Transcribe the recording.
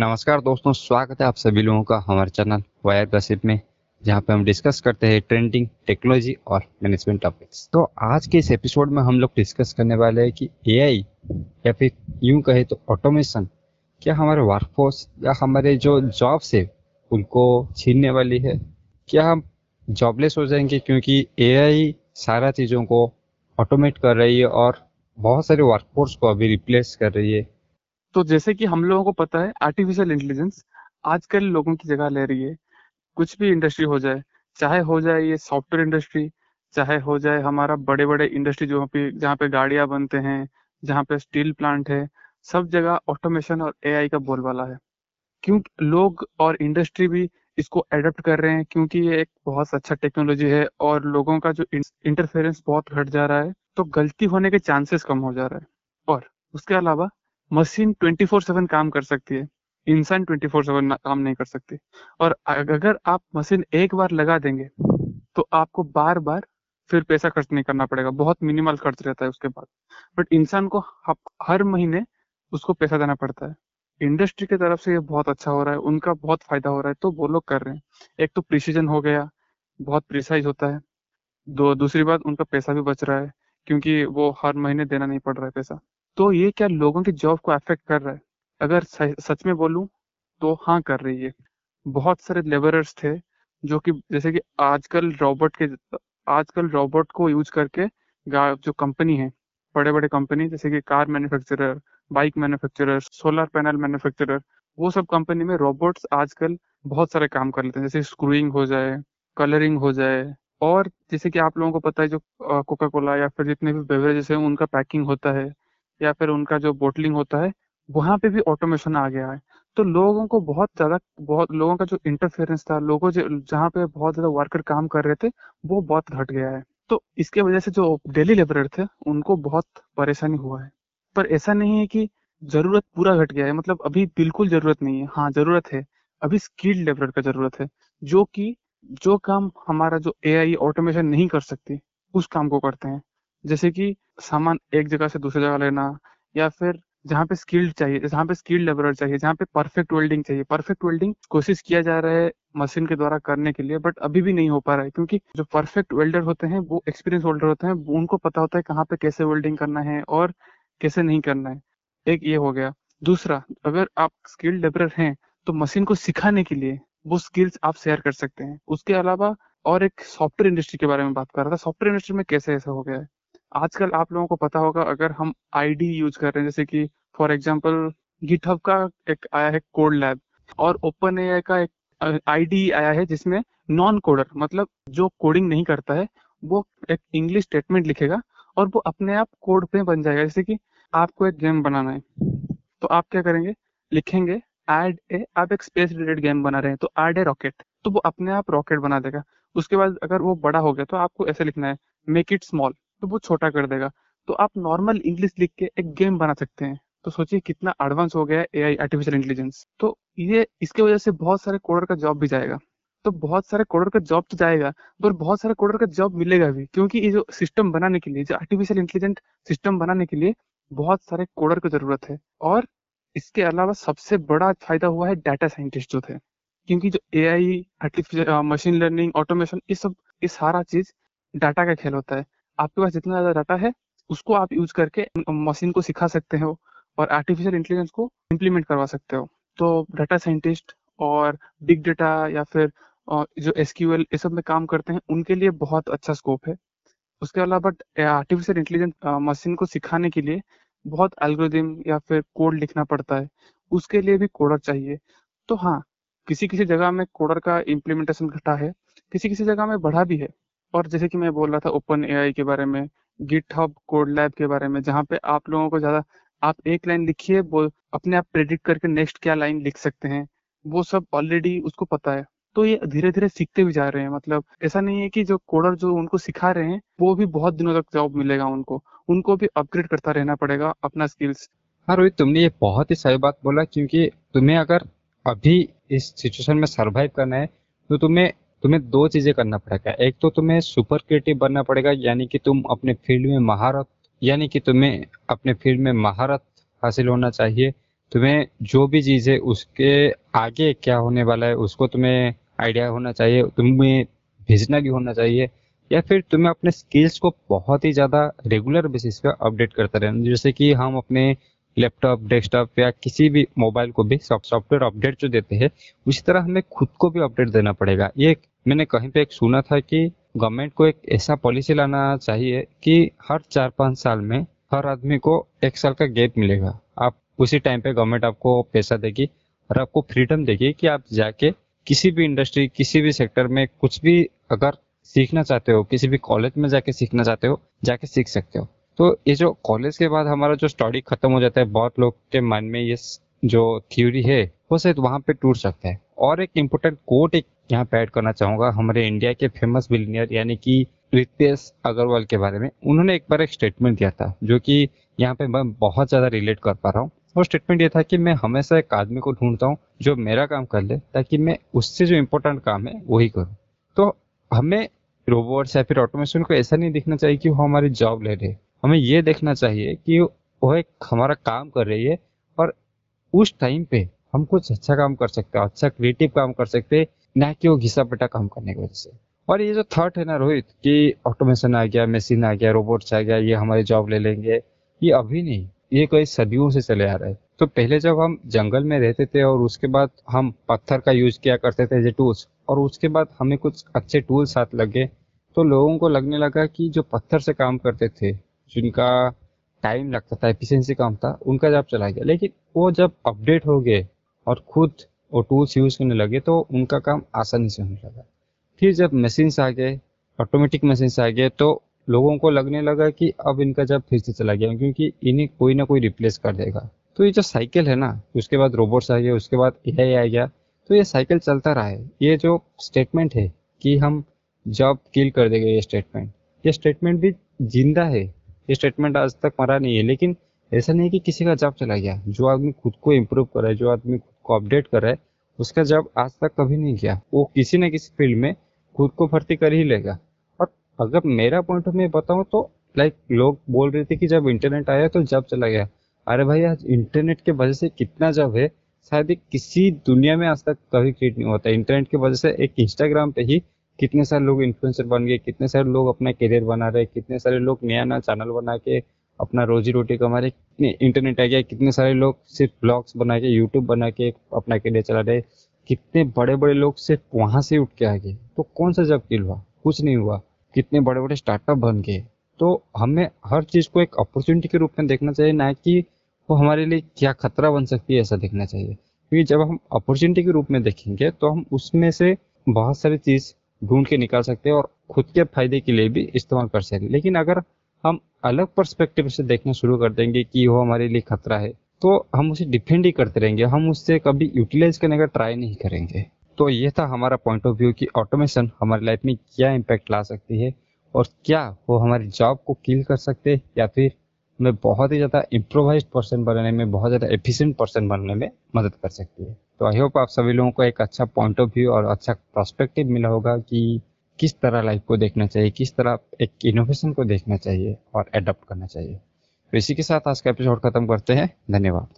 नमस्कार दोस्तों, स्वागत है आप सभी लोगों का हमारे चैनल वायर गसिप में, जहाँ पे हम डिस्कस करते हैं ट्रेंडिंग टेक्नोलॉजी और मैनेजमेंट टॉपिक्स तो आज के इस एपिसोड में हम लोग डिस्कस करने वाले हैं कि एआई या फिर यूँ कहे तो ऑटोमेशन क्या हमारे वर्कफोर्स या हमारे जो जॉब्स है, उनको छीनने वाली है? क्या हम जॉबलेस हो जाएँगे क्योंकि एआई सारा चीज़ों को ऑटोमेट कर रही है और बहुत सारे वर्कफोर्स को अभी रिप्लेस कर रही है? तो जैसे कि हम लोगों को पता है आर्टिफिशियल इंटेलिजेंस आजकल लोगों की जगह ले रही है। कुछ भी इंडस्ट्री हो जाए, चाहे हो जाए ये सॉफ्टवेयर इंडस्ट्री चाहे हो जाए हमारा बड़े बड़े इंडस्ट्री जो जहाँ पे गाड़ियाँ बनते हैं, जहाँ पे स्टील प्लांट है, सब जगह ऑटोमेशन और एआई का बोलबाला है। क्योंकि लोग और इंडस्ट्री भी इसको एडप्ट कर रहे हैं, क्योंकि ये एक बहुत अच्छा टेक्नोलॉजी है और लोगों का जो इंटरफेरेंस बहुत घट जा रहा है तो गलती होने के चांसेस कम हो जा रहा है। और उसके अलावा मशीन ट्वेंटी फोर सेवन काम कर सकती है। इंसान ट्वेंटी फोर सेवन काम नहीं कर सकती। और अगर आप मशीन एक बार लगा देंगे तो आपको बार बार फिर पैसा खर्च नहीं करना पड़ेगा। बहुत मिनिमल खर्च रहता है उसके बाद। बट इंसान को हर महीने उसको पैसा देना पड़ता है। इंडस्ट्री की तरफ़ से ये बहुत अच्छा हो रहा है। उनका बहुत फ़ायदा हो रहा है। तो वो लोग कर रहे हैं। एक तो प्रिसीजन हो गया। बहुत प्रिसाइज होता है। दो, दूसरी बात, उनका पैसा भी बच रहा है। क्योंकि वो हर महीने देना नहीं पड़ रहा है पैसा। तो ये क्या लोगों की जॉब को अफेक्ट कर रहा है? अगर सच में बोलूँ तो हाँ कर रही है। बहुत सारे लेबरर्स थे, जो कि, जैसे कि आजकल रोबोट के, आजकल रोबोट को यूज़ करके जो कंपनी है बड़े बड़े कंपनी जैसे कि car manufacturer bike manufacturer solar panel manufacturer वो सब कंपनी में रोबोट्स आजकल बहुत सारे काम कर लेते हैं। जैसे स्क्रूइंग हो जाए कलरिंग हो जाए, और जैसे कि आप लोगों को पता है जो कोका कोला या फिर जितने भी बेवरेजेस हैं, उनका पैकिंग होता है। या फिर उनका जो बोटलिंग होता है, वहाँ पे भी ऑटोमेशन आ गया है। तो लोगों को बहुत ज़्यादा, बहुत, लोगों का जो इंटरफेरेंस था, लोगों जहाँ पे बहुत ज़्यादा वर्कर काम कर रहे थे, वो बहुत घट गया है। तो इसके वजह से जो डेली लेबर थे, उनको बहुत परेशानी हुआ है। पर ऐसा नहीं है कि ज़रूरत पूरा घट गया है मतलब अभी बिल्कुल ज़रूरत नहीं है। हाँ ज़रूरत है। अभी स्किल्ड लेबर का ज़रूरत है, जो कि, जो काम हमारा जो एआई ऑटोमेशन नहीं कर सकती, उस काम को करते हैं। जैसे कि सामान एक जगह से दूसरी जगह लेना या फिर जहाँ पे स्किल्ड चाहिए, जहाँ पे स्किल्ड लेबर चाहिए, जहाँ पे परफेक्ट वेल्डिंग चाहिए। परफेक्ट वेल्डिंग कोशिश किया जा रहा है मशीन के द्वारा करने के लिए बट अभी भी नहीं हो पा रहा है, क्योंकि जो परफेक्ट वेल्डर होते हैं, वो एक्सपीरियंस वेल्डर होते हैं उनको पता होता है कहाँ पे कैसे वेल्डिंग करना है और कैसे नहीं करना है। एक ये हो गया। दूसरा, अगर आप स्किल्ड लेबर हैं तो मशीन को सिखाने के लिए वो स्किल्स आप शेयर कर सकते हैं। उसके अलावा और एक सॉफ्टवेयर इंडस्ट्री के बारे में बात कर रहा था। सॉफ्टवेयर इंडस्ट्री में कैसे ऐसा हो गया है? आजकल आप लोगों को पता होगा, अगर हम आईडी यूज़ कर रहे हैं, जैसे कि फॉर एग्जांपल गिटहब का एक आया है कोड लैब और ओपन ए का एक आईडी आया है जिसमें नॉन कोडर मतलब जो कोडिंग नहीं करता है, वो एक इंग्लिश स्टेटमेंट लिखेगा और वो अपने आप कोड पे बन जाएगा। जैसे कि आपको एक गेम बनाना है तो आप क्या करेंगे? लिखेंगे एड ए आप एक स्पेस रिलेटेड गेम बना रहे हैं तो एड ए रॉकेट तो वो अपने आप रॉकेट बना देगा। उसके बाद अगर वो बड़ा हो गया तो आपको ऐसे लिखना है मेक इट स्मॉल तो वो छोटा कर देगा। तो आप नॉर्मल इंग्लिश लिख के एक गेम बना सकते हैं। तो सोचिए कितना एडवांस हो गया है एआई आर्टिफिशियल इंटेलिजेंस तो ये इसके वजह से बहुत सारे कोडर का जॉब भी जाएगा। तो बहुत सारे कोडर का जॉब तो जाएगा, पर बहुत सारे कोडर का जॉब मिलेगा भी। क्योंकि ये जो सिस्टम बनाने के लिए, जो आर्टिफिशियल इंटेलिजेंट सिस्टम बनाने के लिए बहुत सारे कोडर की ज़रूरत है। और इसके अलावा सबसे बड़ा फ़ायदा हुआ है डाटा साइंटिस्ट जो थे। क्योंकि जो A I artificial machine learning automation ये सब, ये सारा चीज़ डाटा का खेल होता है। आपके पास जितना ज़्यादा डाटा है, उसको आप यूज़ करके मशीन को सिखा सकते हो और आर्टिफिशियल इंटेलिजेंस को इम्प्लीमेंट करवा सकते हो। तो डाटा साइंटिस्ट और बिग डेटा या फिर जो एसक्यूएल ये सब में काम करते हैं, उनके लिए बहुत अच्छा स्कोप है। उसके अलावा आर्टिफिशियल इंटेलिजेंस मशीन को सिखाने के लिए बहुत एल्गोरिदम या फिर कोड लिखना पड़ता है। उसके लिए भी कोडर चाहिए। तो हाँ किसी किसी जगह में कोडर का इम्प्लीमेंटेशन घटा है किसी किसी जगह में बढ़ा भी है। और जैसे कि मैं बोल रहा था ओपन एआई के बारे में गिट हब कोड लैब के बारे में, जहाँ पे आप लोगों को ज़्यादा, आप एक लाइन लिखिए वो अपने आप प्रेडिक्ट करके नेक्स्ट क्या लाइन लिख सकते हैं, वो सब ऑलरेडी उसको पता है। तो ये धीरे धीरे सीखते भी जा रहे हैं मतलब ऐसा नहीं है कि जो कोडर जो उनको सिखा रहे हैं, वो भी बहुत दिनों तक जॉब मिलेगा उनको। उनको भी अपग्रेड करता रहना पड़ेगा अपना स्किल्स हाँ रोहित, तुमने ये बहुत ही सही बात बोला, क्योंकि तुम्हें अगर अभी इस सिचुएशन में सरवाइव करना है तो तुम्हें तुम्हें दो चीज़ें करना पड़ेगा। एक तो तुम्हें सुपर क्रिएटिव बनना पड़ेगा, यानी कि तुम अपने फ़ील्ड में महारत, यानी कि तुम्हें अपने फ़ील्ड में महारत हासिल होना चाहिए। तुम्हें जो भी चीज़ है उसके आगे क्या होने वाला है, उसको तुम्हें आइडिया होना चाहिए, तुम्हें भेजना भी होना चाहिए, या फिर तुम्हें अपने स्किल्स को बहुत ही ज़्यादा रेगुलर बेसिस पे अपडेट करते रहना। जैसे कि हम अपने लैपटॉप डेस्कटॉप या किसी भी मोबाइल को भी सॉफ्टवेयर अपडेट जो देते हैं, उसी तरह हमें खुद को भी अपडेट देना पड़ेगा। ये मैंने कहीं पे एक सुना था कि गवर्नमेंट को एक ऐसा पॉलिसी लाना चाहिए कि हर चार पाँच साल में हर आदमी को एक साल का गैप मिलेगा। आप उसी टाइम पे गवर्नमेंट आपको पैसा देगी और आपको फ्रीडम देगी कि आप जाके किसी भी इंडस्ट्री किसी भी सेक्टर में कुछ भी अगर सीखना चाहते हो, किसी भी कॉलेज में जाके सीखना चाहते हो, जाके सीख सकते हो। तो ये जो कॉलेज के बाद हमारा जो स्टडी खत्म हो जाता है, बहुत लोग के मन में ये जो थ्योरी है, वो शायद वहाँ पे टूट सकता है। और एक इम्पोर्टेंट कोट एक यहाँ पे ऐड करना चाहूँगा। हमारे इंडिया के फ़ेमस बिलियनियर यानी कि रितेश अग्रवाल के बारे में। उन्होंने एक बार एक स्टेटमेंट दिया था, जो कि यहाँ पे मैं बहुत ज़्यादा रिलेट कर पा रहा हूँ। वो स्टेटमेंट ये था कि मैं हमेशा एक आदमी को ढूंढता हूँ, जो मेरा काम कर ले, ताकि मैं उससे जो इम्पोर्टेंट काम है, वही करूँ। तो हमें रोबोट्स या फिर ऑटोमेशन को ऐसा नहीं देखना चाहिए कि वो हमारी जॉब ले रहे। हमें ये देखना चाहिए कि वो एक हमारा काम कर रही है और उस टाइम पे हम कुछ अच्छा काम कर सकते हैं अच्छा क्रिएटिव काम कर सकते हैं, ना कि वो घिसा पिटा काम करने की वजह से। और ये जो थॉट है ना रोहित, कि ऑटोमेशन आ गया मशीन आ गया रोबोट्स आ गया, ये हमारी जॉब ले लेंगे, ये अभी नहीं, ये कई सदियों से चले आ रहा है। तो पहले जब हम जंगल में रहते थे और उसके बाद हम पत्थर का यूज़ किया करते थे एज टूल्स और उसके बाद हमें कुछ अच्छे टूल्स साथ लगे तो लोगों को लगने लगा कि जो पत्थर से काम करते थे जिनका टाइम लगता था एफिशिएंसी कम था, उनका जॉब चला गया। लेकिन वो जब अपडेट हो गए और खुद वो टूल्स यूज़ करने लगे तो उनका काम आसानी से होने लगा। फिर जब मशीन्स आ गए ऑटोमेटिक मशीन्स आ गए तो लोगों को लगने लगा कि अब इनका जब फिर से चला गया, क्योंकि इन्हें कोई ना कोई रिप्लेस कर देगा। तो ये जो साइकिल है ना, उसके बाद रोबोट्स आ गए, उसके बाद एआई आ गया तो ये साइकिल चलता रहा है। ये जो स्टेटमेंट है कि हम जॉब किल कर देंगे, ये स्टेटमेंट ये स्टेटमेंट भी ज़िंदा है। ये स्टेटमेंट आज तक मरा नहीं है। लेकिन ऐसा नहीं कि किसी का जॉब चला गया। जो आदमी खुद को इम्प्रूव कर रहा है, जो आदमी खुद को अपडेट कर रहा है, उसका जॉब आज तक कभी नहीं गया। वो किसी न किसी फ़ील्ड में खुद को भर्ती कर ही लेगा। और अगर मेरा पॉइंट ऑफ़ व्यू बताऊँ तो लाइक लोग बोल रहे थे कि जब इंटरनेट आया तो जॉब चला गया। अरे भाई, आज इंटरनेट के वजह से कितना जॉब है? शायद किसी दुनिया में आज तक कभी क्रिएट नहीं होता इंटरनेट की वजह से एक इंस्टाग्राम पे ही कितने सारे लोग इन्फ्लुएंसर बन गए, कितने सारे लोग अपना करियर बना रहे, कितने सारे लोग नया नया चैनल बना के अपना रोजी रोटी कमा रहे, कितने इंटरनेट आ गया, कितने सारे लोग सिर्फ़ ब्लॉग्स बना के यूट्यूब बना के अपना करियर चला रहे, कितने बड़े बड़े लोग सिर्फ़ वहाँ से उठ के आ गए। तो कौन सा जब किल हुआ? कुछ नहीं हुआ। कितने बड़े बड़े स्टार्टअप बन गए। तो हमें हर चीज़ को एक अपॉर्चुनिटी के रूप में देखना चाहिए, ना कि वो हमारे लिए क्या खतरा बन सकती है ऐसा देखना चाहिए। क्योंकि जब हम अपॉर्चुनिटी के रूप में देखेंगे तो हम उसमें से बहुत सारी चीज़ ढूंढ के निकाल सकते हैं और खुद के फ़ायदे के लिए भी इस्तेमाल कर सकते हैं। लेकिन अगर हम अलग पर्सपेक्टिव से देखना शुरू कर देंगे कि वो हमारे लिए खतरा है तो हम उसे डिफेंड ही करते रहेंगे। हम उससे कभी यूटिलाइज करने का ट्राई नहीं करेंगे। तो ये था हमारा पॉइंट ऑफ़ व्यू कि ऑटोमेशन हमारी लाइफ में क्या इम्पैक्ट ला सकती है और क्या वो हमारी जॉब को किल कर सकते हैं, या फिर हमें बहुत ही ज़्यादा इम्प्रोवाइज पर्सन बनने में, बहुत ज़्यादा एफिशिएंट पर्सन बनने में मदद कर सकती है। तो आई होप आप सभी लोगों को एक अच्छा पॉइंट ऑफ़ व्यू और अच्छा पर्सपेक्टिव मिला होगा कि किस तरह लाइफ को देखना चाहिए, किस तरह एक इनोवेशन को देखना चाहिए और एडप्ट करना चाहिए। तो इसी के साथ आज का एपिसोड खत्म करते हैं। धन्यवाद।